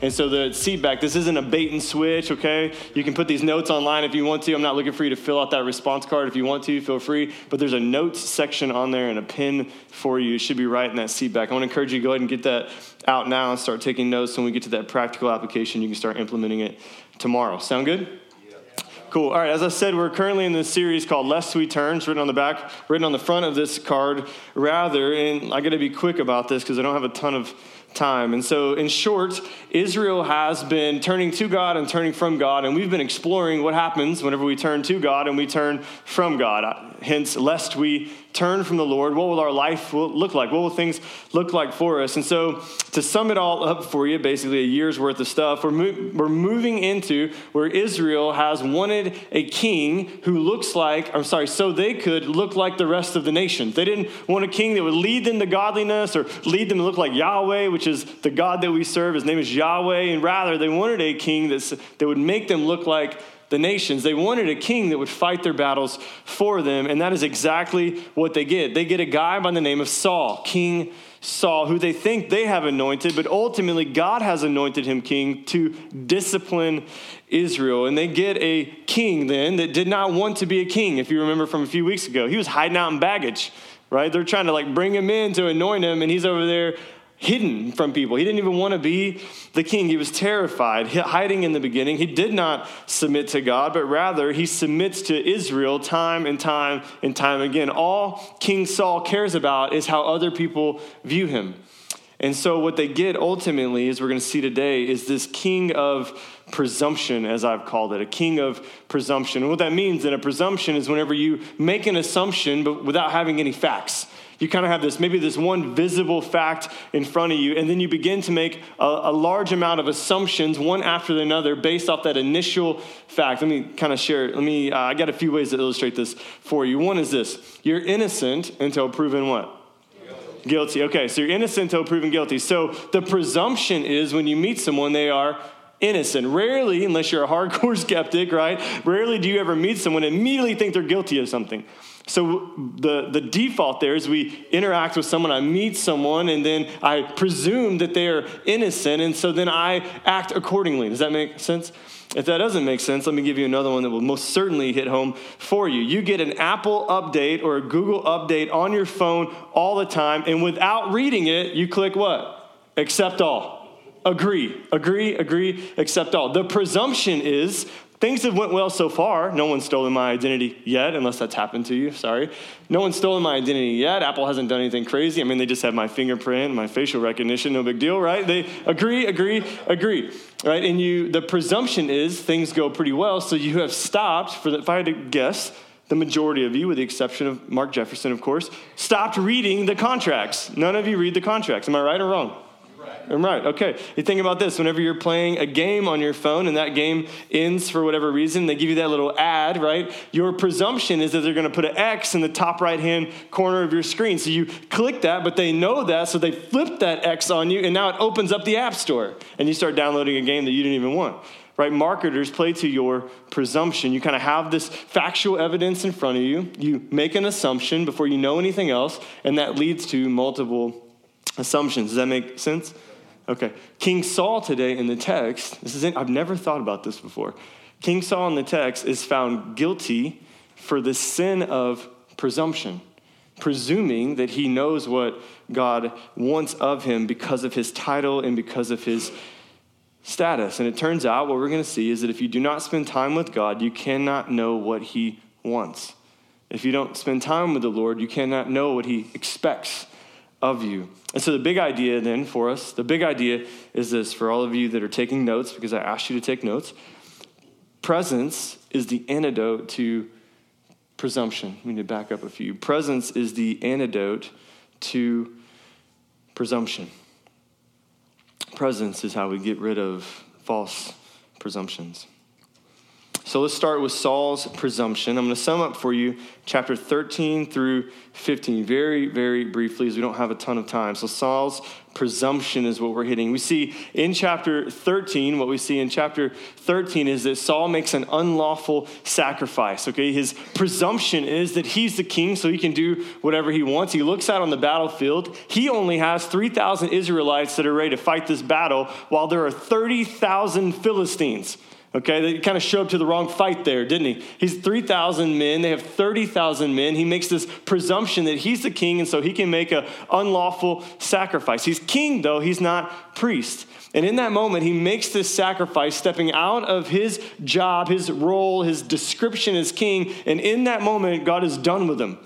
And so the seat back, this isn't a bait and switch, okay? You can put these notes online if you want to. I'm not looking for you to fill out that response card if you want to, feel free. But there's a notes section on there and a pin for you. It should be right in that seat back. I want to encourage you to go ahead and get that out now and start taking notes. When we get to that practical application, you can start implementing it tomorrow. Sound good? Cool. All right. As I said, we're currently in this series called Lest We Turn. It's written on the back, written on the front of this card, rather. And I got to be quick about this because I don't have a ton of time. And so, in short, Israel has been turning to God and turning from God, and we've been exploring what happens whenever we turn to God and we turn from God. Hence, lest we turn from the Lord, what will our life look like? What will things look like for us? And so, to sum it all up for you, basically a year's worth of stuff, we're, mo- we're moving into where Israel has wanted a king who looks like, I'm sorry, so they could look like the rest of the nations. They didn't want a king that would lead them to godliness or lead them to look like Yahweh, which is the God that we serve. His name is Yahweh. And rather, they wanted a king that's, that would make them look like the nations. They wanted a king that would fight their battles for them, and that is exactly what they get. They get a guy by the name of Saul, King Saul, who they think they have anointed, but ultimately God has anointed him king to discipline Israel. And they get a king then that did not want to be a king, if you remember from a few weeks ago. He was hiding out in baggage, right? They're trying to like bring him in to anoint him, and he's over there hidden from people. He didn't even want to be the king. He was terrified, hiding in the beginning. He did not submit to God, but rather he submits to Israel time and time and time again. All King Saul cares about is how other people view him. And so, what they get ultimately, as we're going to see today, is this king of presumption, as I've called it, a king of presumption. And what that means in a presumption is whenever you make an assumption but without having any facts you kind of have this maybe this one visible fact in front of you, and then you begin to make a, a large amount of assumptions, one after another, based off that initial fact. Let me kind of share. Let me. Uh, I got a few ways to illustrate this for you. One is this: you're innocent until proven what? Guilty. Okay, so you're innocent until proven guilty. So the presumption is when you meet someone, they are innocent. Rarely, unless you're a hardcore skeptic, right? Rarely do you ever meet someone and immediately think they're guilty of something. So the, the default there is we interact with someone, I meet someone, and then I presume that they are innocent, and so then I act accordingly. Does that make sense? If that doesn't make sense, let me give you another one that will most certainly hit home for you. You get an Apple update or a Google update on your phone all the time, and without reading it, you click what? Accept all. Agree, agree, agree, accept all. The presumption is Things have went well so far. No one's stolen my identity yet, unless that's happened to you. Sorry. No one's stolen my identity yet. Apple hasn't done anything crazy. I mean, they just have my fingerprint, my facial recognition. No big deal, right? They agree, agree, agree, right? And you, the presumption is things go pretty well. So you have stopped. For the, if I had to guess, the majority of you, with the exception of Mark Jefferson, of course, stopped reading the contracts. None of you read the contracts. Am I right or wrong? I'm right. Okay. You think about this. Whenever you're playing a game on your phone and that game ends for whatever reason, they give you that little ad, right? Your presumption is that they're going to put an X in the top right hand corner of your screen. So you click that, but they know that, so they flip that X on you, and now it opens up the App Store, and you start downloading a game that you didn't even want. Right? Marketers play to your presumption. You kind of have this factual evidence in front of you. You make an assumption before you know anything else, and that leads to multiple assumptions. Does that make sense? Okay. King Saul today in the text, this is in, I've never thought about this before. King Saul in the text is found guilty for the sin of presumption, presuming that he knows what God wants of him because of his title and because of his status. And it turns out what we're going to see is that if you do not spend time with God, you cannot know what he wants. If you don't spend time with the Lord, you cannot know what he expects of you. And so, the big idea then for us, the big idea is this for all of you that are taking notes, because I asked you to take notes. Presence is the antidote to presumption. We need to back up a few. Presence is the antidote to presumption. Presence is how we get rid of false presumptions. So let's start with Saul's presumption. I'm going to sum up for you chapter 13 through 15 very, very briefly as we don't have a ton of time. So Saul's presumption is what we're hitting. We see in chapter 13, what we see in chapter 13 is that Saul makes an unlawful sacrifice. Okay, his presumption is that he's the king, so he can do whatever he wants. He looks out on the battlefield. He only has 3,000 Israelites that are ready to fight this battle, while there are 30,000 Philistines. Okay, they kind of showed up to the wrong fight there, didn't he? He's 3,000 men, they have 30,000 men. He makes this presumption that he's the king, and so he can make an unlawful sacrifice. He's king, though, he's not priest. And in that moment, he makes this sacrifice, stepping out of his job, his role, his description as king. And in that moment, God is done with him.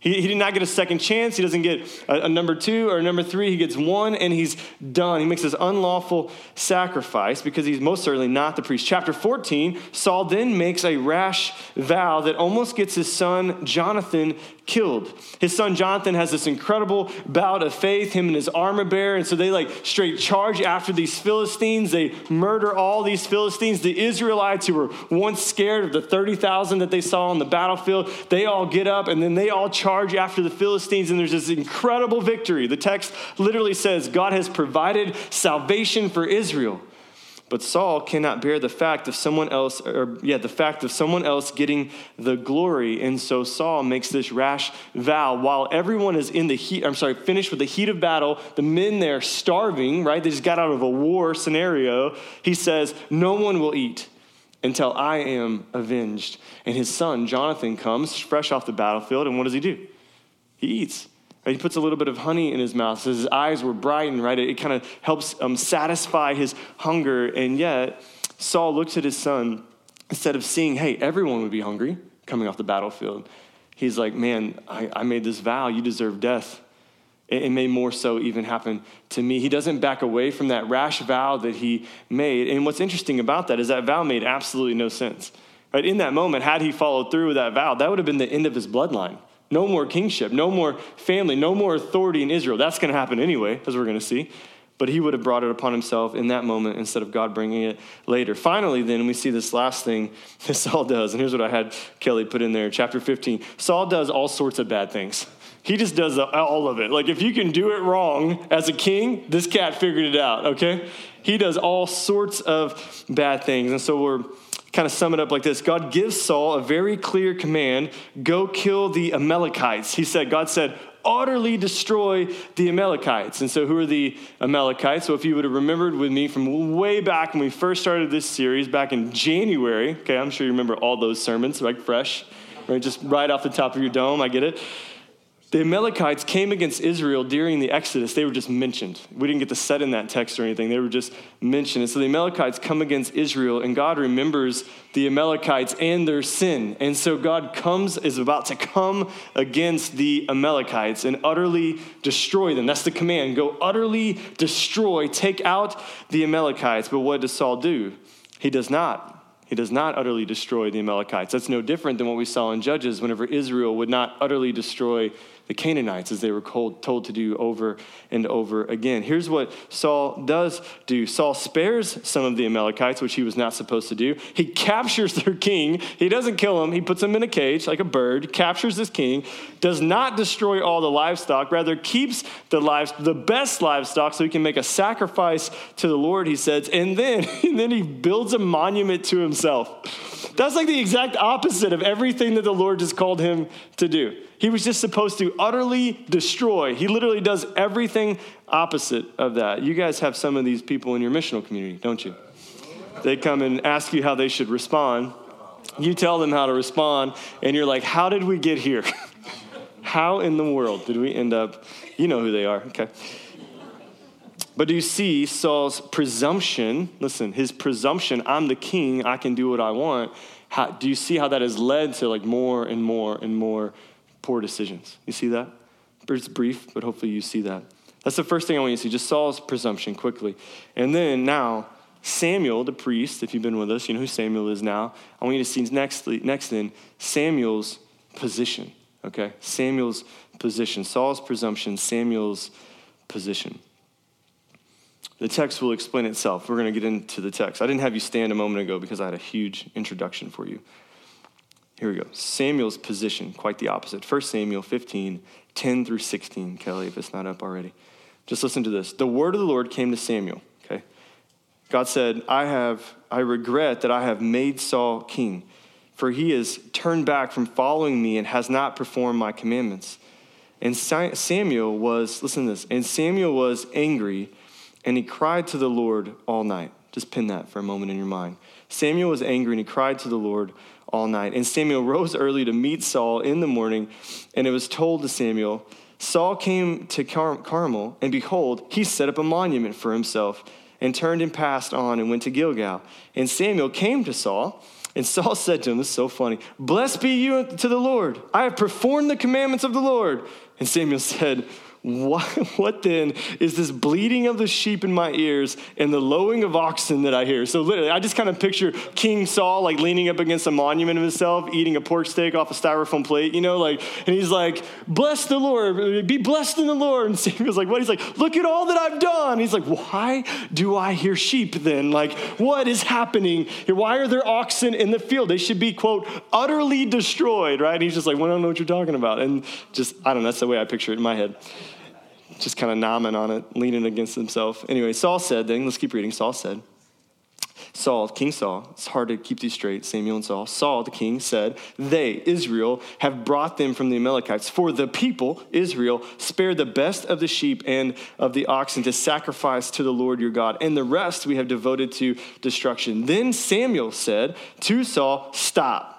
He, he did not get a second chance. He doesn't get a, a, number two or a number three. He gets one and he's done. He makes this unlawful sacrifice because he's most certainly not the priest. Chapter 14, Saul then makes a rash vow that almost gets his son Jonathan killed. His son Jonathan has this incredible bout of faith, him and his armor bearer. And so they like straight charge after these Philistines. They murder all these Philistines. The Israelites who were once scared of the 30,000 that they saw on the battlefield, they all get up and then they all charge after the Philistines. And there's this incredible victory. The text literally says God has provided salvation for Israel. But Saul cannot bear the fact of someone else, or yeah, the fact of someone else getting the glory. And so Saul makes this rash vow while everyone is in the heat, I'm sorry, finished with the heat of battle, the men there starving, right? They just got out of a war scenario. He says, No one will eat until I am avenged. And his son, Jonathan, comes fresh off the battlefield, and what does he do? He eats. He puts a little bit of honey in his mouth. So his eyes were brightened, right? It, it kind of helps um, satisfy his hunger. And yet, Saul looks at his son instead of seeing, hey, everyone would be hungry coming off the battlefield. He's like, man, I, I made this vow. You deserve death. It, it may more so even happen to me. He doesn't back away from that rash vow that he made. And what's interesting about that is that vow made absolutely no sense. Right? In that moment, had he followed through with that vow, that would have been the end of his bloodline. No more kingship, no more family, no more authority in Israel. That's going to happen anyway, as we're going to see. But he would have brought it upon himself in that moment instead of God bringing it later. Finally, then, we see this last thing that Saul does. And here's what I had Kelly put in there chapter 15. Saul does all sorts of bad things. He just does all of it. Like, if you can do it wrong as a king, this cat figured it out, okay? He does all sorts of bad things. And so we're kind of sum it up like this God gives Saul a very clear command go kill the Amalekites. He said, God said, utterly destroy the Amalekites. And so, who are the Amalekites? So, if you would have remembered with me from way back when we first started this series back in January, okay, I'm sure you remember all those sermons, like fresh, right? Just right off the top of your dome, I get it. The Amalekites came against Israel during the Exodus. They were just mentioned. We didn't get to set in that text or anything. They were just mentioned. And so the Amalekites come against Israel, and God remembers the Amalekites and their sin. And so God comes, is about to come against the Amalekites and utterly destroy them. That's the command go utterly destroy, take out the Amalekites. But what does Saul do? He does not. He does not utterly destroy the Amalekites. That's no different than what we saw in Judges whenever Israel would not utterly destroy the Canaanites, as they were told to do over and over again. Here's what Saul does do Saul spares some of the Amalekites, which he was not supposed to do. He captures their king. He doesn't kill him, he puts him in a cage like a bird, captures this king, does not destroy all the livestock, rather, keeps the, lives, the best livestock so he can make a sacrifice to the Lord, he says, and then, and then he builds a monument to himself. That's like the exact opposite of everything that the Lord just called him to do. He was just supposed to utterly destroy. He literally does everything opposite of that. You guys have some of these people in your missional community, don't you? They come and ask you how they should respond. You tell them how to respond, and you're like, How did we get here? how in the world did we end up? You know who they are, okay? But do you see Saul's presumption? Listen, his presumption, I'm the king, I can do what I want. How, do you see how that has led to like more and more and more poor decisions. You see that? It's brief, but hopefully you see that. That's the first thing I want you to see, just Saul's presumption quickly. And then now, Samuel, the priest, if you've been with us, you know who Samuel is now. I want you to see next, next then Samuel's position, okay? Samuel's position. Saul's presumption, Samuel's position. The text will explain itself. We're going to get into the text. I didn't have you stand a moment ago because I had a huge introduction for you. Here we go. Samuel's position, quite the opposite. 1 Samuel 15, 10 through 16, Kelly, if it's not up already. Just listen to this. The word of the Lord came to Samuel, okay? God said, I have, I regret that I have made Saul king, for he has turned back from following me and has not performed my commandments. And Samuel was, listen to this, and Samuel was angry and he cried to the Lord all night. Just pin that for a moment in your mind. Samuel was angry and he cried to the Lord all night. And Samuel rose early to meet Saul in the morning, and it was told to Samuel, Saul came to Car- Carmel, and behold, he set up a monument for himself, and turned and passed on and went to Gilgal. And Samuel came to Saul, and Saul said to him, This is so funny, Blessed be you to the Lord. I have performed the commandments of the Lord. And Samuel said, what, what then is this bleating of the sheep in my ears and the lowing of oxen that I hear? So literally, I just kind of picture King Saul like leaning up against a monument of himself, eating a pork steak off a styrofoam plate, you know, like, and he's like, bless the Lord, be blessed in the Lord. And Samuel's like, what? He's like, look at all that I've done. He's like, why do I hear sheep then? Like, what is happening here? Why are there oxen in the field? They should be, quote, utterly destroyed, right? And he's just like, well, I don't know what you're talking about. And just, I don't know, that's the way I picture it in my head just kind of nomming on it, leaning against himself. Anyway, Saul said, then let's keep reading. Saul said, Saul, King Saul, it's hard to keep these straight, Samuel and Saul. Saul, the king, said, They, Israel, have brought them from the Amalekites. For the people, Israel, spared the best of the sheep and of the oxen to sacrifice to the Lord your God, and the rest we have devoted to destruction. Then Samuel said to Saul, Stop.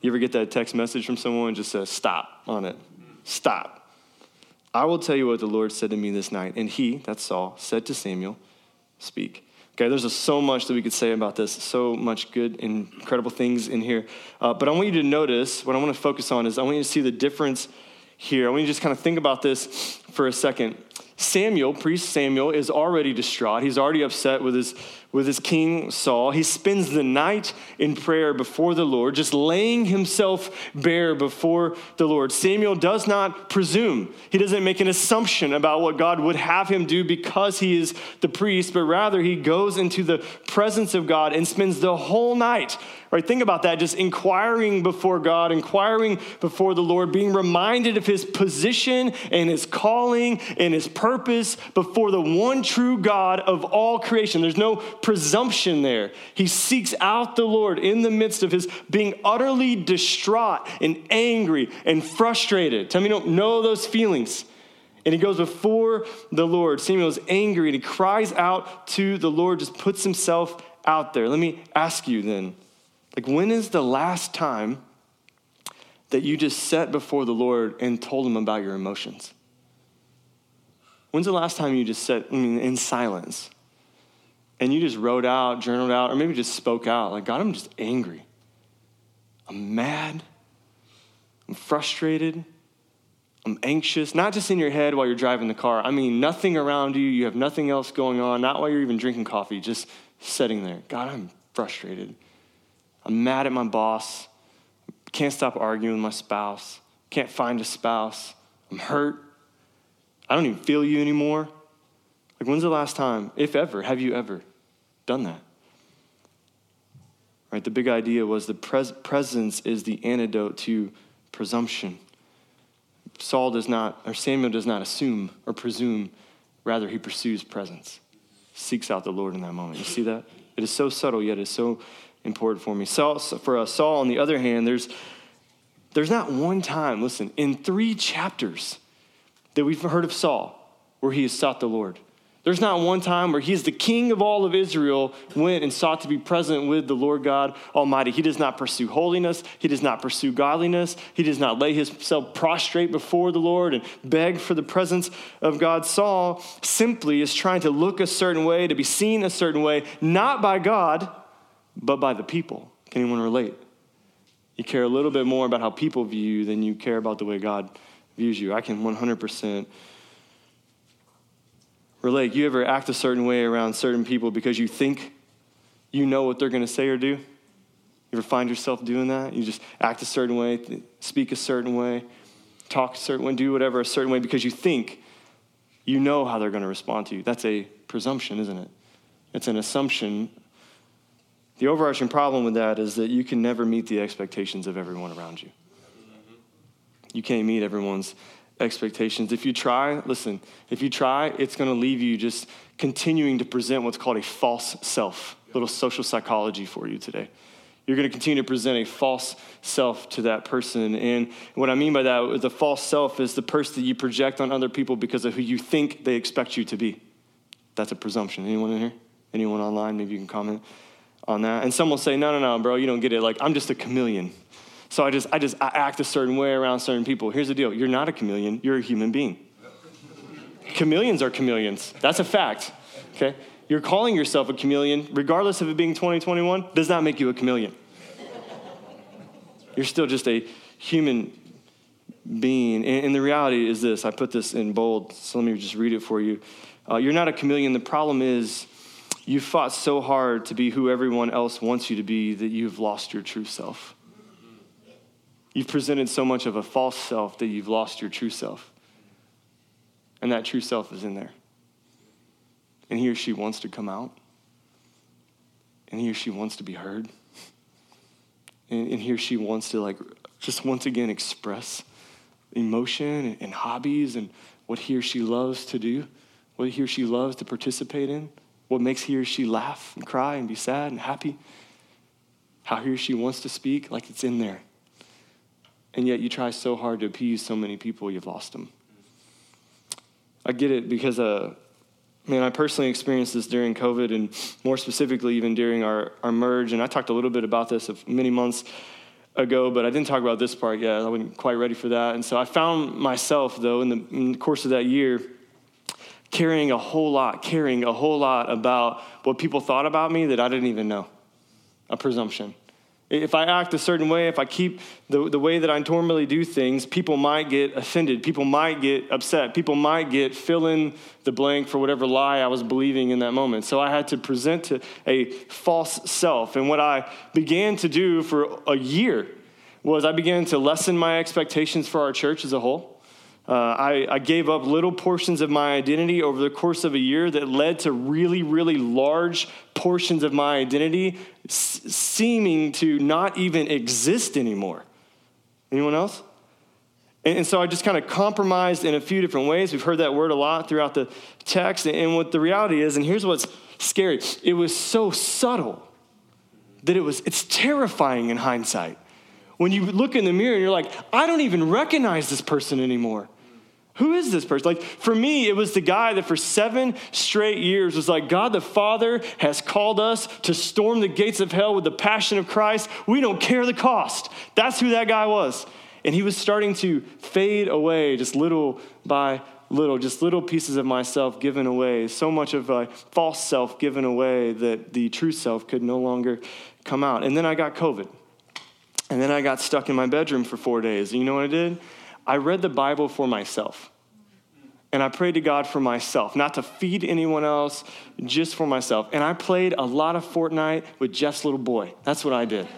You ever get that text message from someone and just says, Stop on it? Stop. I will tell you what the Lord said to me this night. And he, that's Saul, said to Samuel, Speak. Okay, there's so much that we could say about this, so much good, incredible things in here. Uh, but I want you to notice, what I want to focus on is I want you to see the difference here. I want you to just kind of think about this for a second. Samuel, priest Samuel, is already distraught. He's already upset with his, with his king Saul. He spends the night in prayer before the Lord, just laying himself bare before the Lord. Samuel does not presume, he doesn't make an assumption about what God would have him do because he is the priest, but rather he goes into the presence of God and spends the whole night Right? Think about that. Just inquiring before God, inquiring before the Lord, being reminded of his position and his calling and his purpose before the one true God of all creation. There's no presumption there. He seeks out the Lord in the midst of his being utterly distraught and angry and frustrated. Tell me you don't know those feelings. And he goes before the Lord. Samuel is angry and he cries out to the Lord, just puts himself out there. Let me ask you then like, when is the last time that you just sat before the Lord and told him about your emotions? When's the last time you just sat I mean, in silence and you just wrote out, journaled out, or maybe just spoke out? Like, God, I'm just angry. I'm mad. I'm frustrated. I'm anxious, not just in your head while you're driving the car. I mean, nothing around you. You have nothing else going on, not while you're even drinking coffee, just sitting there. God, I'm frustrated. I'm mad at my boss. Can't stop arguing with my spouse. Can't find a spouse. I'm hurt. I don't even feel you anymore. Like, when's the last time, if ever, have you ever done that? Right? The big idea was the pres- presence is the antidote to presumption. Saul does not, or Samuel does not assume or presume, rather, he pursues presence, seeks out the Lord in that moment. You see that? It is so subtle, yet it is so important for me. Saul, for us, Saul, on the other hand, there's, there's not one time, listen, in three chapters that we've heard of Saul where he has sought the Lord. There's not one time where he's the king of all of Israel, went and sought to be present with the Lord God Almighty. He does not pursue holiness. He does not pursue godliness. He does not lay himself prostrate before the Lord and beg for the presence of God. Saul simply is trying to look a certain way, to be seen a certain way, not by God, but by the people. Can anyone relate? You care a little bit more about how people view you than you care about the way God views you. I can 100% relate. You ever act a certain way around certain people because you think you know what they're going to say or do? You ever find yourself doing that? You just act a certain way, speak a certain way, talk a certain way, do whatever a certain way because you think you know how they're going to respond to you. That's a presumption, isn't it? It's an assumption. The overarching problem with that is that you can never meet the expectations of everyone around you. You can't meet everyone's expectations. If you try, listen, if you try, it's going to leave you just continuing to present what's called a false self. A little social psychology for you today. You're going to continue to present a false self to that person. And what I mean by that, the false self is the person that you project on other people because of who you think they expect you to be. That's a presumption. Anyone in here? Anyone online? Maybe you can comment on that. And some will say, no, no, no, bro, you don't get it. Like, I'm just a chameleon. So I just, I just I act a certain way around certain people. Here's the deal you're not a chameleon, you're a human being. Chameleons are chameleons. That's a fact. Okay? You're calling yourself a chameleon, regardless of it being 2021, does not make you a chameleon. You're still just a human being. And, the reality is this I put this in bold, so let me just read it for you. Uh, you're not a chameleon. The problem is you fought so hard to be who everyone else wants you to be that you've lost your true self. You've presented so much of a false self that you've lost your true self. And that true self is in there. And he or she wants to come out. And he or she wants to be heard. And, and he or she wants to, like, just once again express emotion and, and hobbies and what he or she loves to do, what he or she loves to participate in, what makes he or she laugh and cry and be sad and happy, how he or she wants to speak, like it's in there. And yet you try so hard to appease so many people, you've lost them. I get it because uh, Man, I personally experienced this during COVID and more specifically, even during our, our merge. And I talked a little bit about this many months ago, but I didn't talk about this part yet. I wasn't quite ready for that. And so I found myself, though, in the, in the course of that year, carrying a whole lot, caring a whole lot about what people thought about me that I didn't even know a presumption. If I act a certain way, if I keep the, the way that I normally do things, people might get offended. People might get upset. People might get fill in the blank for whatever lie I was believing in that moment. So I had to present to a false self. And what I began to do for a year was I began to lessen my expectations for our church as a whole. Uh, I, I, gave up little portions of my identity over the course of a year that led to really, really large portions of my identity s- seeming to not even exist anymore. Anyone else? And, so I just kind of compromised in a few different ways. We've heard that word a lot throughout the text. And, and what the reality is, and here's what's scary it was so subtle that it was, it's terrifying in hindsight. When you look in the mirror and you're like, I don't even recognize this person anymore. Who is this person? Like, for me, it was the guy that for seven straight years was like, God the Father has called us to storm the gates of hell with the passion of Christ. We don't care the cost. That's who that guy was. And he was starting to fade away just little by little, just little pieces of myself given away, so much of a false self given away that the true self could no longer come out. And then I got COVID. And then I got stuck in my bedroom for four days. And you know what I did? I read the Bible for myself. And I prayed to God for myself, not to feed anyone else, just for myself. And I played a lot of Fortnite with Jeff's little boy. That's what I did.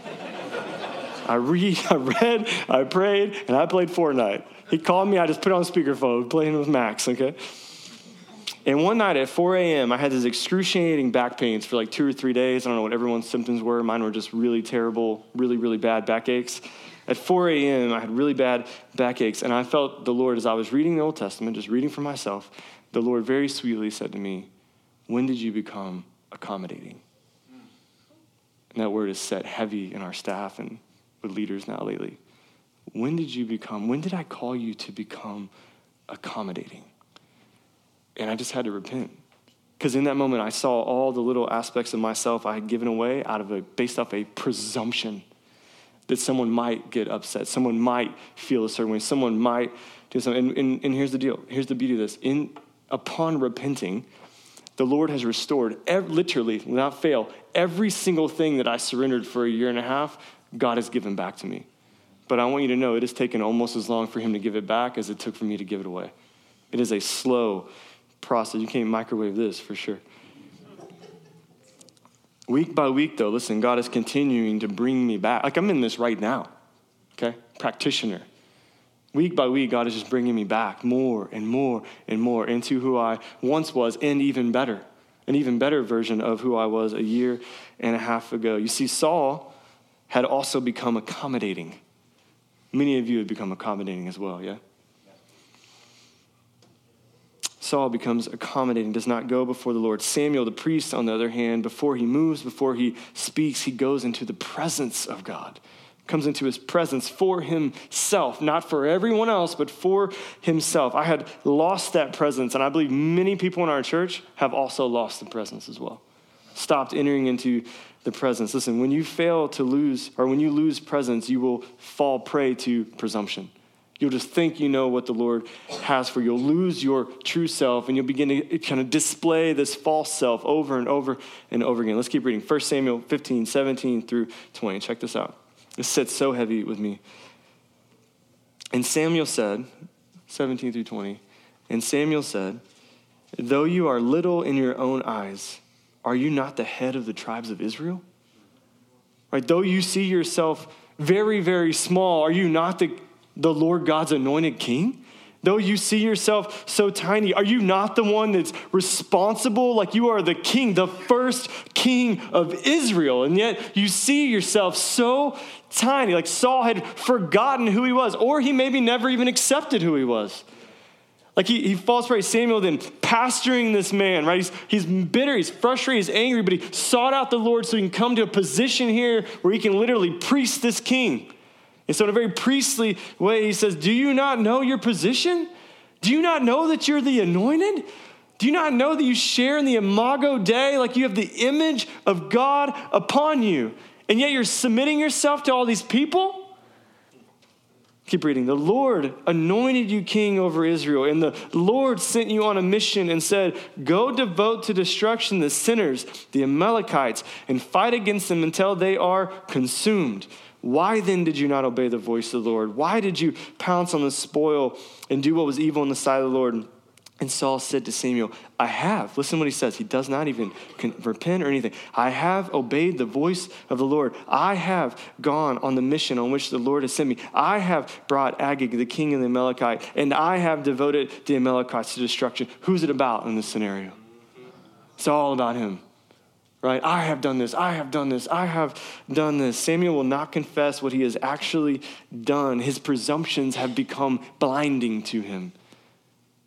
I read, I read, I prayed, and I played Fortnite. He called me, I just put on speakerphone, playing with Max, okay? And one night at 4 a.m., I had this excruciating back pains for like two or three days. I don't know what everyone's symptoms were. Mine were just really terrible, really, really bad backaches. At 4 a.m., I had really bad backaches, and I felt the Lord, as I was reading the Old Testament, just reading for myself, the Lord very sweetly said to me, When did you become accommodating? And that word is set heavy in our staff and with leaders now lately. When did you become, when did I call you to become accommodating? And I just had to repent. Because in that moment, I saw all the little aspects of myself I had given away out of a, based off a presumption that someone might get upset, someone might feel a certain way, someone might do something. And, and, and here's the deal here's the beauty of this. In, upon repenting, the Lord has restored, literally, without fail, every single thing that I surrendered for a year and a half, God has given back to me. But I want you to know it has taken almost as long for Him to give it back as it took for me to give it away. It is a slow process. You can't microwave this for sure Week by week, though, listen, God is continuing to bring me back. Like I'm in this right now, okay? Practitioner. Week by week, God is just bringing me back more and more and more into who I once was and even better, an even better version of who I was a year and a half ago. You see, Saul had also become accommodating. Many of you have become accommodating as well, yeah? Saul becomes accommodating, does not go before the Lord. Samuel, the priest, on the other hand, before he moves, before he speaks, he goes into the presence of God, comes into his presence for himself, not for everyone else, but for himself. I had lost that presence, and I believe many people in our church have also lost the presence as well. Stopped entering into the presence. Listen, when you fail to lose, or when you lose presence, you will fall prey to presumption. You'll just think you know what the Lord has for you. You'll lose your true self and you'll begin to kind of display this false self over and over and over again. Let's keep reading. 1 Samuel 15, 17 through 20. Check this out. This sits so heavy with me. And Samuel said, 17 through 20, and Samuel said, Though you are little in your own eyes, are you not the head of the tribes of Israel? Right? Though you see yourself very, very small, are you not the the Lord God's anointed king? Though you see yourself so tiny, are you not the one that's responsible? Like you are the king, the first king of Israel, and yet you see yourself so tiny. Like Saul had forgotten who he was, or he maybe never even accepted who he was. Like he, he falls prey. Samuel then pastoring this man, right? He's, he's bitter, he's frustrated, he's angry, but he sought out the Lord so he can come to a position here where he can literally priest this king. And so, in a very priestly way, he says, Do you not know your position? Do you not know that you're the anointed? Do you not know that you share in the imago Dei, like you have the image of God upon you, and yet you're submitting yourself to all these people? Keep reading. The Lord anointed you king over Israel, and the Lord sent you on a mission and said, Go devote to destruction the sinners, the Amalekites, and fight against them until they are consumed. Why then did you not obey the voice of the Lord? Why did you pounce on the spoil and do what was evil in the sight of the Lord? And Saul said to Samuel, I have. Listen what he says. He does not even repent or anything. I have obeyed the voice of the Lord. I have gone on the mission on which the Lord has sent me. I have brought Agag, the king of the Amalekite, and I have devoted the Amalekites to destruction. Who's it about in this scenario? It's all about him right? I have done this, I have done this, I have done this. Samuel will not confess what he has actually done. His presumptions have become blinding to him.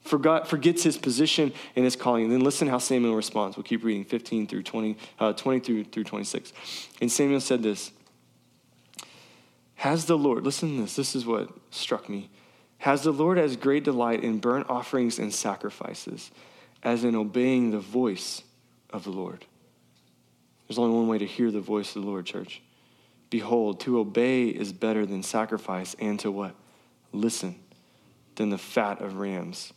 Forgot, forgets his position and his calling. And then listen how Samuel responds. We'll keep reading 15 through 20, uh, 20 through, through 26. And Samuel said this Has the Lord, listen to this, this is what struck me. Has the Lord as great delight in burnt offerings and sacrifices as in obeying the voice of the Lord? There's only one way to hear the voice of the Lord, church. Behold, to obey is better than sacrifice, and to what? Listen than the fat of rams.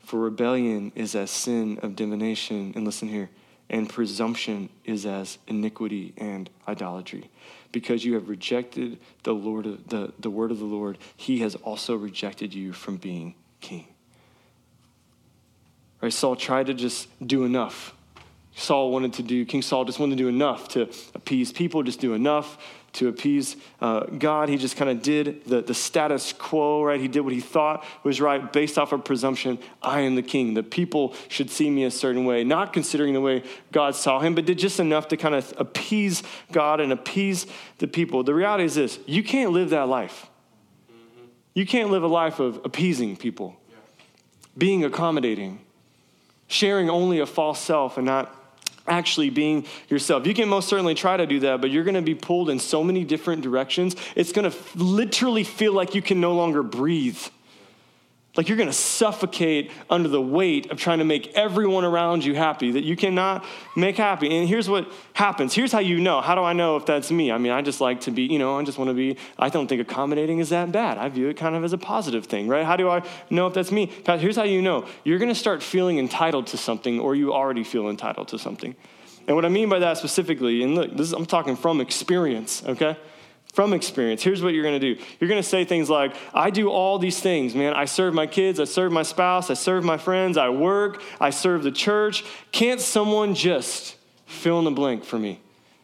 For rebellion is as sin of divination, and listen here, and presumption is as iniquity and idolatry. Because you have rejected the Lord, the, the word of the Lord, he has also rejected you from being king. Right? Saul tried to just do enough Saul wanted to do, King Saul just wanted to do enough to appease people, just do enough to appease uh, God. He just kind of did the, the status quo, right? He did what he thought was right based off of presumption I am the king. The people should see me a certain way, not considering the way God saw him, but did just enough to kind of appease God and appease the people. The reality is this you can't live that life. You can't live a life of appeasing people, being accommodating, sharing only a false self and not actually being yourself. You can most certainly try to do that, but you're going to be pulled in so many different directions. It's going to literally feel like you can no longer breathe. Like you're going to suffocate under the weight of trying to make everyone around you happy that you cannot make happy. And here's what happens. Here's how you know. How do I know if that's me? I mean, I just like to be, you know, I just want to be, I don't think accommodating is that bad. I view it kind of as a positive thing, right? How do I know if that's me? Here's how you know. You're going to start feeling entitled to something or you already feel entitled to something. And what I mean by that specifically, and look, is, I'm talking from experience, okay? From experience. Here's what you're going to do you're going to say things like, I do all these things, man. I serve my kids, I serve my spouse, I serve my friends, I work, I serve the church. Can't someone just fill in the blank for me?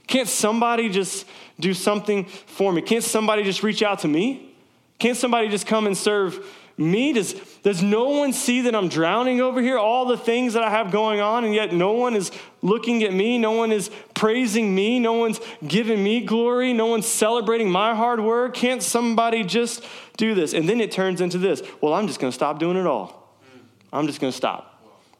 Can't somebody just do something for me? Can't somebody just reach out to me? Can't somebody just come and serve me? Does, does no one see that I'm drowning over here? All the things that I have going on, and yet no one is looking at me. No one is praising me. No one's giving me glory. No one's celebrating my hard work. Can't somebody just do this? And then it turns into this well, I'm just going to stop doing it all. I'm just going to stop.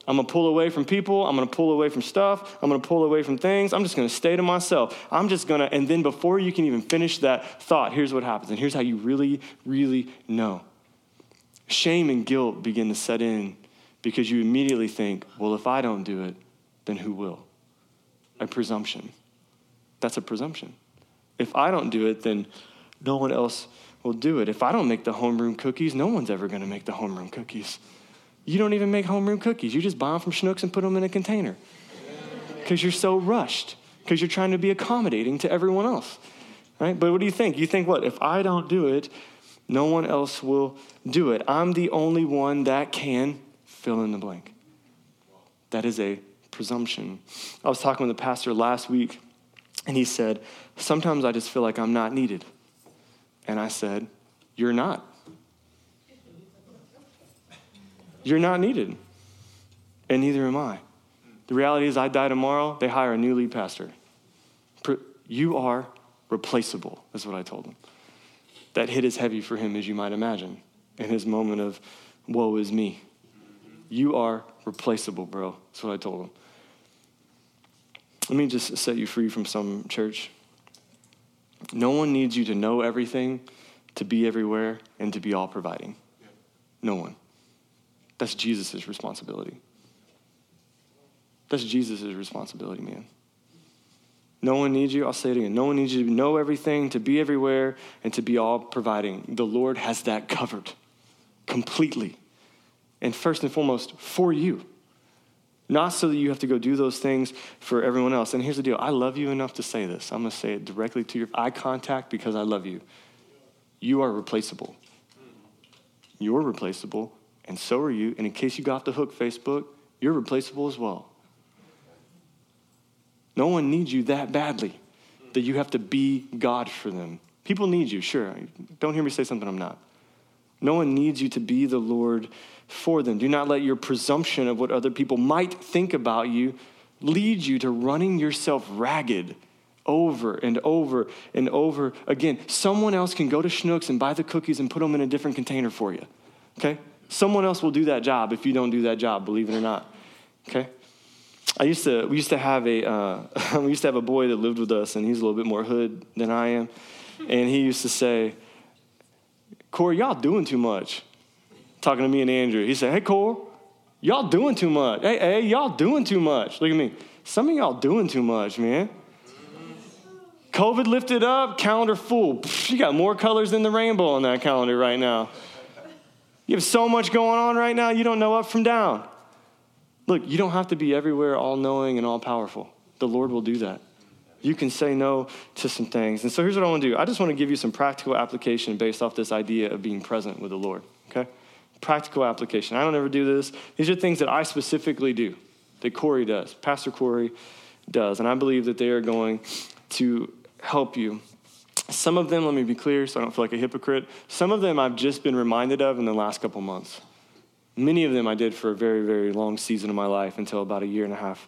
I'm gonna pull away from people. I'm gonna pull away from stuff. I'm gonna pull away from things. I'm just gonna stay to myself. I'm just gonna, and then before you can even finish that thought, here's what happens. And here's how you really, really know shame and guilt begin to set in because you immediately think, well, if I don't do it, then who will? A presumption. That's a presumption. If I don't do it, then no one else will do it. If I don't make the homeroom cookies, no one's ever gonna make the homeroom cookies. You don't even make homeroom cookies. You just buy them from Schnucks and put them in a container because you're so rushed, because you're trying to be accommodating to everyone else. Right? But what do you think? You think, what? If I don't do it, no one else will do it. I'm the only one that can fill in the blank. That is a presumption. I was talking with a pastor last week, and he said, Sometimes I just feel like I'm not needed. And I said, You're not. You're not needed. And neither am I. The reality is, I die tomorrow, they hire a new lead pastor. You are replaceable, is what I told him. That hit as heavy for him as you might imagine in his moment of, woe is me. You are replaceable, bro. That's what I told him. Let me just set you free from some church. No one needs you to know everything, to be everywhere, and to be all providing. No one. That's Jesus' responsibility. That's Jesus' responsibility, man. No one needs you. I'll say it again. No one needs you to know everything, to be everywhere, and to be all providing. The Lord has that covered completely. And first and foremost, for you. Not so that you have to go do those things for everyone else. And here's the deal I love you enough to say this. I'm going to say it directly to your eye contact because I love you. You are replaceable. You're replaceable and so are you. And in case you got the hook, Facebook, you're replaceable as well. No one needs you that badly that you have to be God for them. People need you, sure. Don't hear me say something I'm not. No one needs you to be the Lord for them. Do not let your presumption of what other people might think about you lead you to running yourself ragged over and over and over again. Someone else can go to Schnucks and buy the cookies and put them in a different container for you. Okay? Someone else will do that job if you don't do that job, believe it or not. Okay? I used to, we used to have a, uh, we used to have a boy that lived with us, and he's a little bit more hood than I am. And he used to say, Corey, y'all doing too much. Talking to me and Andrew. He said, Hey, Corey, y'all doing too much. Hey, hey, y'all doing too much. Look at me. Some of y'all doing too much, man. COVID lifted up, calendar full. You got more colors than the rainbow on that calendar right now. You have so much going on right now, you don't know up from down. Look, you don't have to be everywhere, all knowing and all powerful. The Lord will do that. You can say no to some things. And so here's what I want to do I just want to give you some practical application based off this idea of being present with the Lord, okay? Practical application. I don't ever do this. These are things that I specifically do, that Corey does, Pastor Corey does. And I believe that they are going to help you some of them, let me be clear so I don't feel like a hypocrite, some of them I've just been reminded of in the last couple months. Many of them I did for a very, very long season of my life until about a year and a half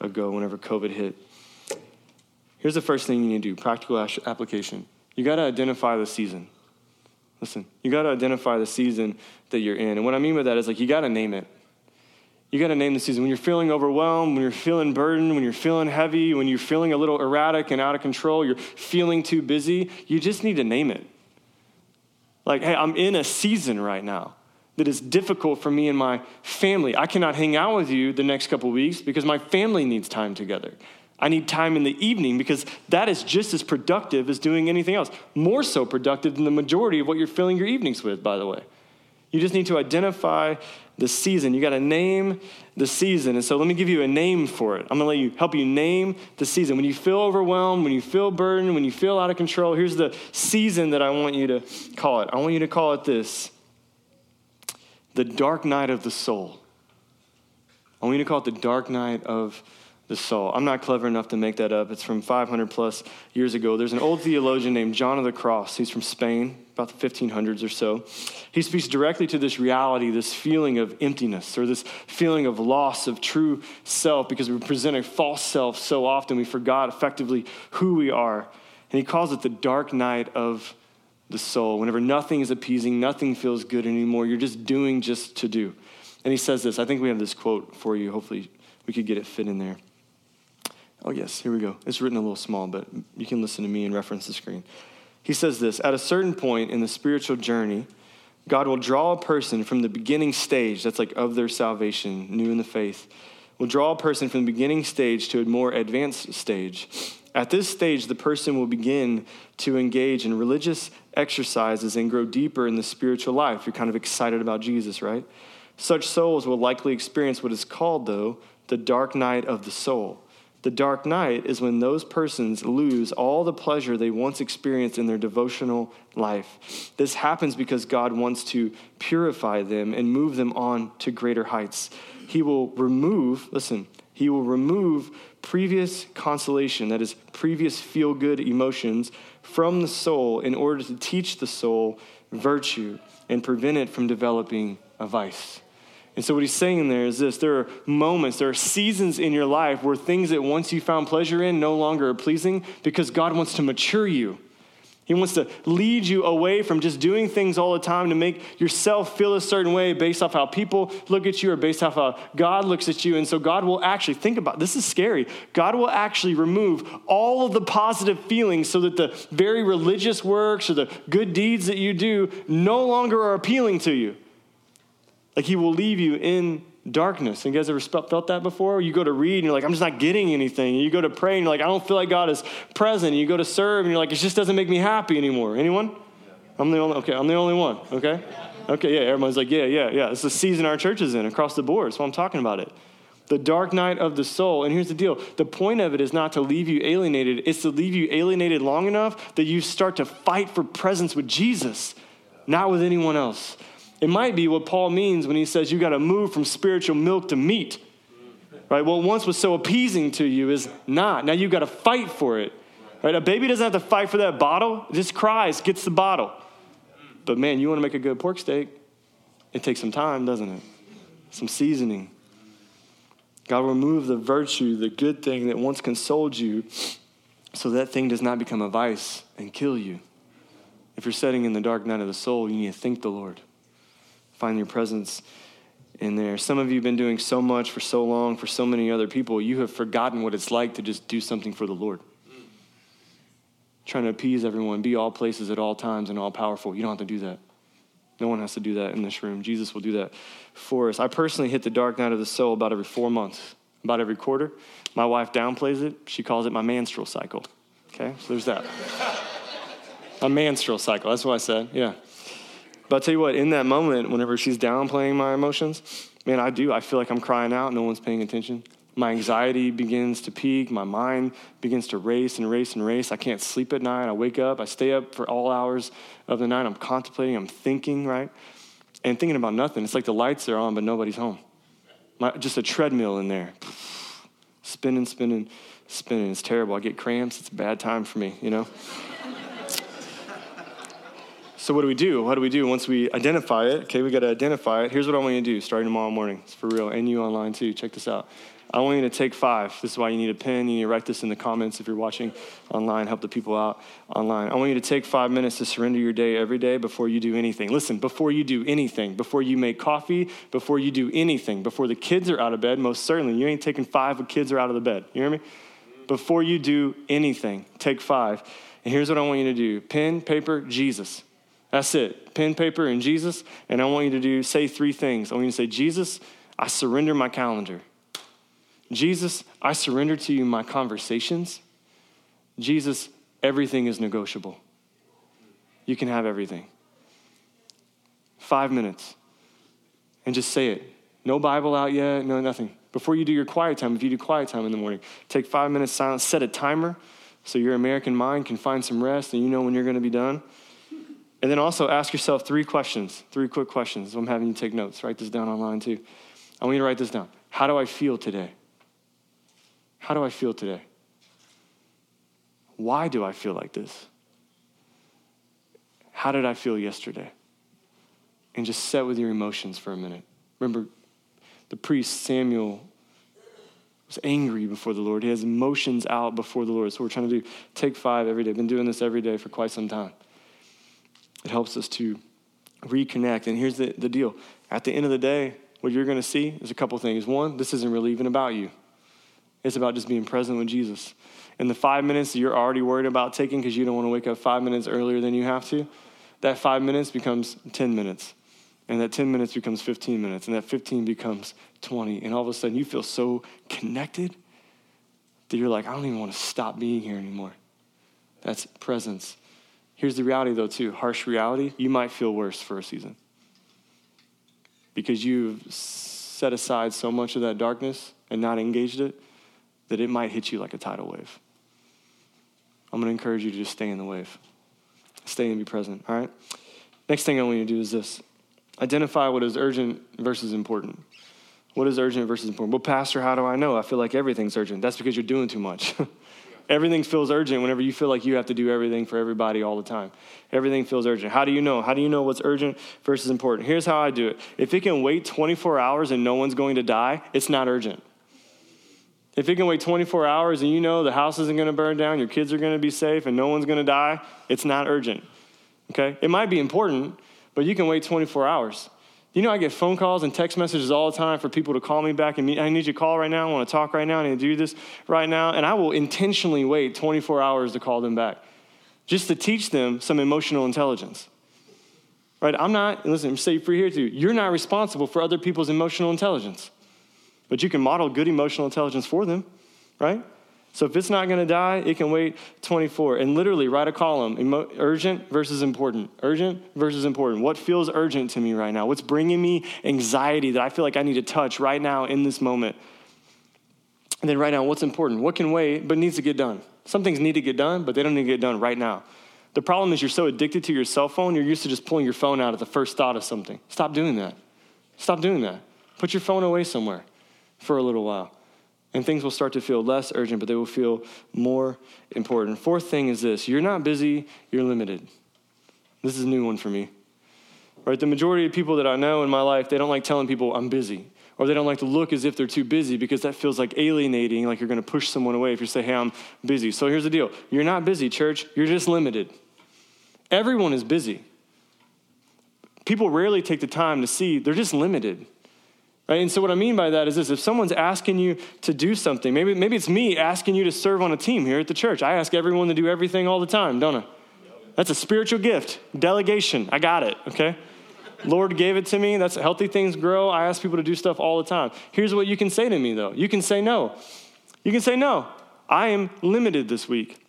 ago, whenever COVID hit. Here's the first thing you need to do practical application. You got to identify the season. Listen, you got to identify the season that you're in. And what I mean by that is like you got to name it. You got to name the season. When you're feeling overwhelmed, when you're feeling burdened, when you're feeling heavy, when you're feeling a little erratic and out of control, you're feeling too busy, you just need to name it. Like, hey, I'm in a season right now that is difficult for me and my family. I cannot hang out with you the next couple weeks because my family needs time together. I need time in the evening because that is just as productive as doing anything else. More so productive than the majority of what you're filling your evenings with, by the way. You just need to identify the season. You got to name the season. And so let me give you a name for it. I'm going to let you help you name the season. When you feel overwhelmed, when you feel burdened, when you feel out of control, here's the season that I want you to call it. I want you to call it this the dark night of the soul. I want you to call it the dark night of the soul. I'm not clever enough to make that up. It's from 500 plus years ago. There's an old theologian named John of the Cross. He's from Spain, about the 1500s or so. He speaks directly to this reality, this feeling of emptiness, or this feeling of loss of true self, because we present a false self so often we forgot effectively who we are. And he calls it the dark night of the soul. Whenever nothing is appeasing, nothing feels good anymore, you're just doing just to do. And he says this. I think we have this quote for you. Hopefully, we could get it fit in there. Oh, yes, here we go. It's written a little small, but you can listen to me and reference the screen. He says this At a certain point in the spiritual journey, God will draw a person from the beginning stage, that's like of their salvation, new in the faith, will draw a person from the beginning stage to a more advanced stage. At this stage, the person will begin to engage in religious exercises and grow deeper in the spiritual life. You're kind of excited about Jesus, right? Such souls will likely experience what is called, though, the dark night of the soul. The dark night is when those persons lose all the pleasure they once experienced in their devotional life. This happens because God wants to purify them and move them on to greater heights. He will remove, listen, he will remove previous consolation, that is, previous feel good emotions, from the soul in order to teach the soul virtue and prevent it from developing a vice. And so, what he's saying there is this there are moments, there are seasons in your life where things that once you found pleasure in no longer are pleasing because God wants to mature you. He wants to lead you away from just doing things all the time to make yourself feel a certain way based off how people look at you or based off how God looks at you. And so God will actually think about this is scary. God will actually remove all of the positive feelings so that the very religious works or the good deeds that you do no longer are appealing to you. Like he will leave you in darkness. And you guys ever felt that before? You go to read and you're like, I'm just not getting anything. And you go to pray and you're like, I don't feel like God is present. And you go to serve and you're like, it just doesn't make me happy anymore. Anyone? I'm the only, okay, I'm the only one, okay? Okay, yeah, everyone's like, yeah, yeah, yeah. It's the season our church is in across the board. That's why I'm talking about it. The dark night of the soul. And here's the deal the point of it is not to leave you alienated, it's to leave you alienated long enough that you start to fight for presence with Jesus, not with anyone else. It might be what Paul means when he says you got to move from spiritual milk to meat. Right? What once was so appeasing to you is not. Now you've got to fight for it. Right? A baby doesn't have to fight for that bottle, it just cries, gets the bottle. But man, you want to make a good pork steak, it takes some time, doesn't it? Some seasoning. God remove the virtue, the good thing that once consoled you, so that thing does not become a vice and kill you. If you're setting in the dark night of the soul, you need to thank the Lord find your presence in there. Some of you have been doing so much for so long for so many other people, you have forgotten what it's like to just do something for the Lord. Trying to appease everyone, be all places at all times and all powerful. You don't have to do that. No one has to do that in this room. Jesus will do that for us. I personally hit the dark night of the soul about every four months, about every quarter. My wife downplays it. She calls it my menstrual cycle. Okay, so there's that. a menstrual cycle. That's what I said. Yeah. But I'll tell you what, in that moment, whenever she's downplaying my emotions, man, I do. I feel like I'm crying out, no one's paying attention. My anxiety begins to peak. My mind begins to race and race and race. I can't sleep at night. I wake up. I stay up for all hours of the night. I'm contemplating. I'm thinking, right? And thinking about nothing. It's like the lights are on, but nobody's home. My, just a treadmill in there. Spinning, spinning, spinning. It's terrible. I get cramps. It's a bad time for me, you know? So what do we do? What do we do once we identify it? Okay, we got to identify it. Here's what I want you to do starting tomorrow morning. It's for real. And you online too. Check this out. I want you to take five. This is why you need a pen. You need to write this in the comments if you're watching online. Help the people out online. I want you to take five minutes to surrender your day every day before you do anything. Listen, before you do anything, before you make coffee, before you do anything, before the kids are out of bed, most certainly, you ain't taking five when kids are out of the bed. You hear me? Before you do anything, take five. And here's what I want you to do pen, paper, Jesus. That's it. Pen, paper, and Jesus. And I want you to do say three things. I want you to say, Jesus, I surrender my calendar. Jesus, I surrender to you my conversations. Jesus, everything is negotiable. You can have everything. Five minutes. And just say it. No Bible out yet, no nothing. Before you do your quiet time, if you do quiet time in the morning, take five minutes silence, set a timer so your American mind can find some rest and you know when you're going to be done. And then also ask yourself three questions, three quick questions. I'm having you take notes. Write this down online too. I want you to write this down. How do I feel today? How do I feel today? Why do I feel like this? How did I feel yesterday? And just set with your emotions for a minute. Remember, the priest Samuel was angry before the Lord. He has emotions out before the Lord. So we're trying to do take five every day. Been doing this every day for quite some time. It helps us to reconnect. And here's the, the deal. At the end of the day, what you're going to see is a couple things. One, this isn't really even about you. It's about just being present with Jesus. And the five minutes that you're already worried about taking because you don't want to wake up five minutes earlier than you have to, that five minutes becomes 10 minutes. And that 10 minutes becomes 15 minutes. And that 15 becomes 20. And all of a sudden you feel so connected that you're like, I don't even want to stop being here anymore. That's presence. Here's the reality, though, too harsh reality. You might feel worse for a season because you've set aside so much of that darkness and not engaged it that it might hit you like a tidal wave. I'm going to encourage you to just stay in the wave, stay and be present, all right? Next thing I want you to do is this identify what is urgent versus important. What is urgent versus important? Well, Pastor, how do I know? I feel like everything's urgent. That's because you're doing too much. Everything feels urgent whenever you feel like you have to do everything for everybody all the time. Everything feels urgent. How do you know? How do you know what's urgent versus important? Here's how I do it if it can wait 24 hours and no one's going to die, it's not urgent. If it can wait 24 hours and you know the house isn't going to burn down, your kids are going to be safe, and no one's going to die, it's not urgent. Okay? It might be important, but you can wait 24 hours. You know, I get phone calls and text messages all the time for people to call me back and I need you to call right now. I want to talk right now. I need to do this right now. And I will intentionally wait 24 hours to call them back just to teach them some emotional intelligence. Right? I'm not, listen, say for here too, you're not responsible for other people's emotional intelligence, but you can model good emotional intelligence for them, right? So if it's not going to die, it can wait 24. And literally write a column urgent versus important. Urgent versus important. What feels urgent to me right now? What's bringing me anxiety that I feel like I need to touch right now in this moment? And then right now, what's important? What can wait but needs to get done? Some things need to get done, but they don't need to get done right now. The problem is you're so addicted to your cell phone, you're used to just pulling your phone out at the first thought of something. Stop doing that. Stop doing that. Put your phone away somewhere for a little while and things will start to feel less urgent, but they will feel more important. Fourth thing is this you're not busy, you're limited. This is a new one for me. Right? The majority of people that I know in my life, they don't like telling people I'm busy. Or they don't like to look as if they're too busy because that feels like alienating, like you're going to push someone away if you say, hey, I'm busy. So here's the deal you're not busy, church, you're just limited. Everyone is busy. People rarely take the time to see they're just limited. Right? And so what I mean by that is this if someone's asking you to do something, maybe, maybe it's me asking you to serve on a team here at the church. I ask everyone to do everything all the time, don't I? That's a spiritual gift. Delegation. I got it, okay? Lord gave it to me. That's healthy things grow. I ask people to do stuff all the time. Here's what you can say to me though. You can say no. You can say no. I am limited this week.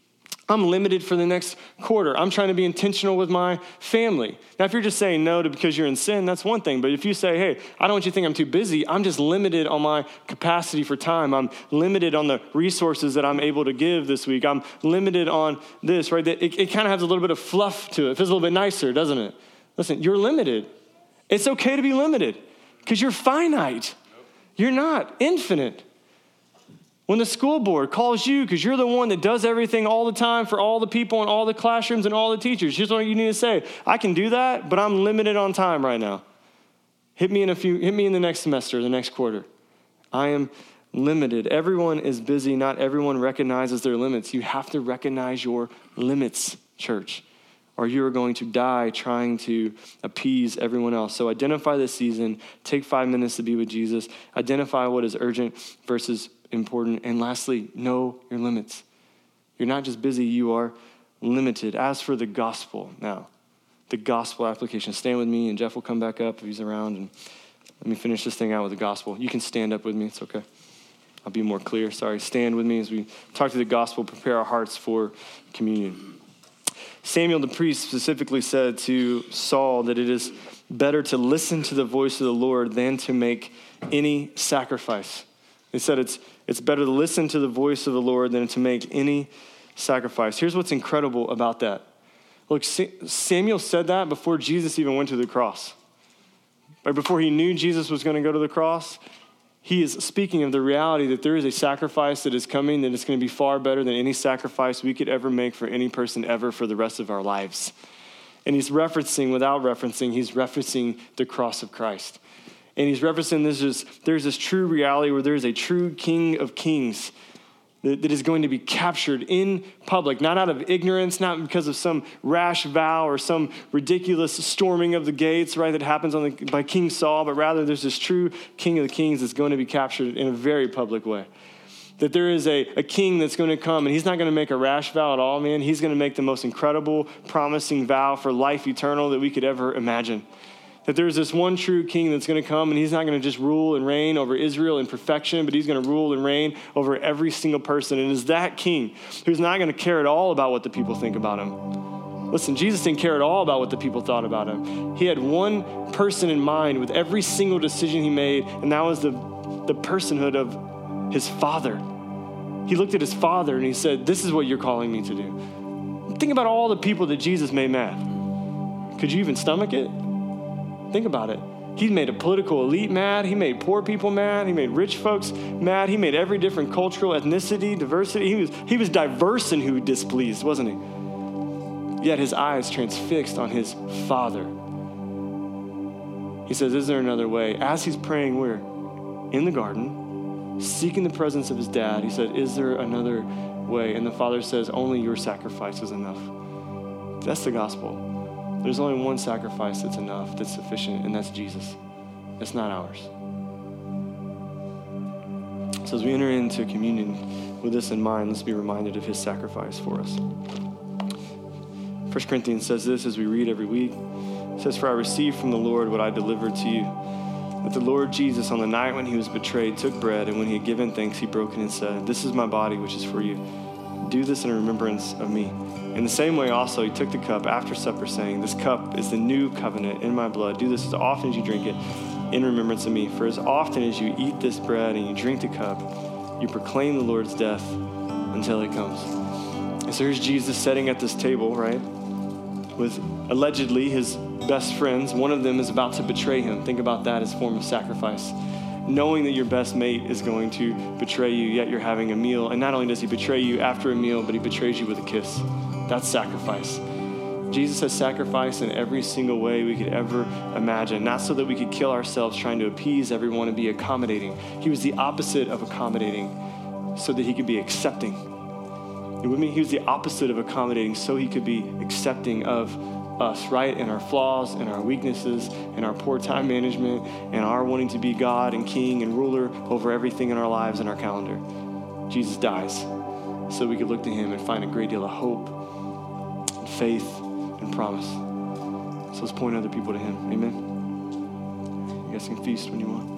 I'm limited for the next quarter. I'm trying to be intentional with my family. Now, if you're just saying no to because you're in sin, that's one thing. But if you say, hey, I don't want you to think I'm too busy, I'm just limited on my capacity for time. I'm limited on the resources that I'm able to give this week. I'm limited on this, right? It, it kind of has a little bit of fluff to it. It feels a little bit nicer, doesn't it? Listen, you're limited. It's okay to be limited because you're finite. You're not infinite. When the school board calls you because you're the one that does everything all the time for all the people in all the classrooms and all the teachers, here's what you need to say I can do that, but I'm limited on time right now. Hit me in a few, hit me in the next semester, the next quarter. I am limited. Everyone is busy. Not everyone recognizes their limits. You have to recognize your limits, church, or you are going to die trying to appease everyone else. So identify this season. Take five minutes to be with Jesus. Identify what is urgent versus important. And lastly, know your limits. You're not just busy, you are limited. As for the gospel, now, the gospel application. Stand with me, and Jeff will come back up if he's around. And let me finish this thing out with the gospel. You can stand up with me, it's okay. I'll be more clear. Sorry. Stand with me as we talk to the gospel, prepare our hearts for communion. Samuel the priest specifically said to Saul that it is better to listen to the voice of the Lord than to make any sacrifice. He said it's, it's better to listen to the voice of the Lord than to make any sacrifice. Here's what's incredible about that. Look, Samuel said that before Jesus even went to the cross. Right before he knew Jesus was going to go to the cross, he is speaking of the reality that there is a sacrifice that is coming that is going to be far better than any sacrifice we could ever make for any person ever for the rest of our lives. And he's referencing, without referencing, he's referencing the cross of Christ. And he's referencing this is, there's this true reality where there is a true King of Kings that, that is going to be captured in public, not out of ignorance, not because of some rash vow or some ridiculous storming of the gates, right, that happens the, by King Saul, but rather there's this true King of the Kings that's going to be captured in a very public way. That there is a, a king that's going to come, and he's not going to make a rash vow at all, man. He's going to make the most incredible, promising vow for life eternal that we could ever imagine that there's this one true king that's going to come and he's not going to just rule and reign over Israel in perfection, but he's going to rule and reign over every single person. And is that king who's not going to care at all about what the people think about him. Listen, Jesus didn't care at all about what the people thought about him. He had one person in mind with every single decision he made, and that was the, the personhood of his father. He looked at his father and he said, This is what you're calling me to do. Think about all the people that Jesus made mad. Could you even stomach it? Think about it. He made a political elite mad. He made poor people mad. He made rich folks mad. He made every different cultural ethnicity, diversity. He was, he was diverse in who he displeased, wasn't he? Yet his eyes transfixed on his father. He says, Is there another way? As he's praying, we're In the garden, seeking the presence of his dad. He said, Is there another way? And the father says, Only your sacrifice is enough. That's the gospel. There's only one sacrifice that's enough, that's sufficient, and that's Jesus. It's not ours. So as we enter into communion with this in mind, let's be reminded of his sacrifice for us. 1 Corinthians says this as we read every week. It says, For I received from the Lord what I delivered to you. That the Lord Jesus, on the night when he was betrayed, took bread, and when he had given thanks, he broke it and said, This is my body, which is for you. Do this in remembrance of me. In the same way, also, he took the cup after supper, saying, This cup is the new covenant in my blood. Do this as often as you drink it in remembrance of me. For as often as you eat this bread and you drink the cup, you proclaim the Lord's death until he comes. And so here's Jesus sitting at this table, right? With allegedly his best friends. One of them is about to betray him. Think about that as a form of sacrifice knowing that your best mate is going to betray you, yet you're having a meal. And not only does he betray you after a meal, but he betrays you with a kiss. That's sacrifice. Jesus has sacrificed in every single way we could ever imagine, not so that we could kill ourselves trying to appease everyone and be accommodating. He was the opposite of accommodating so that he could be accepting. You with me? He was the opposite of accommodating so he could be accepting of us, right? In our flaws and our weaknesses and our poor time management and our wanting to be God and King and ruler over everything in our lives and our calendar. Jesus dies so we could look to him and find a great deal of hope and faith, and promise. So let's point other people to Him. Amen. You guys can feast when you want.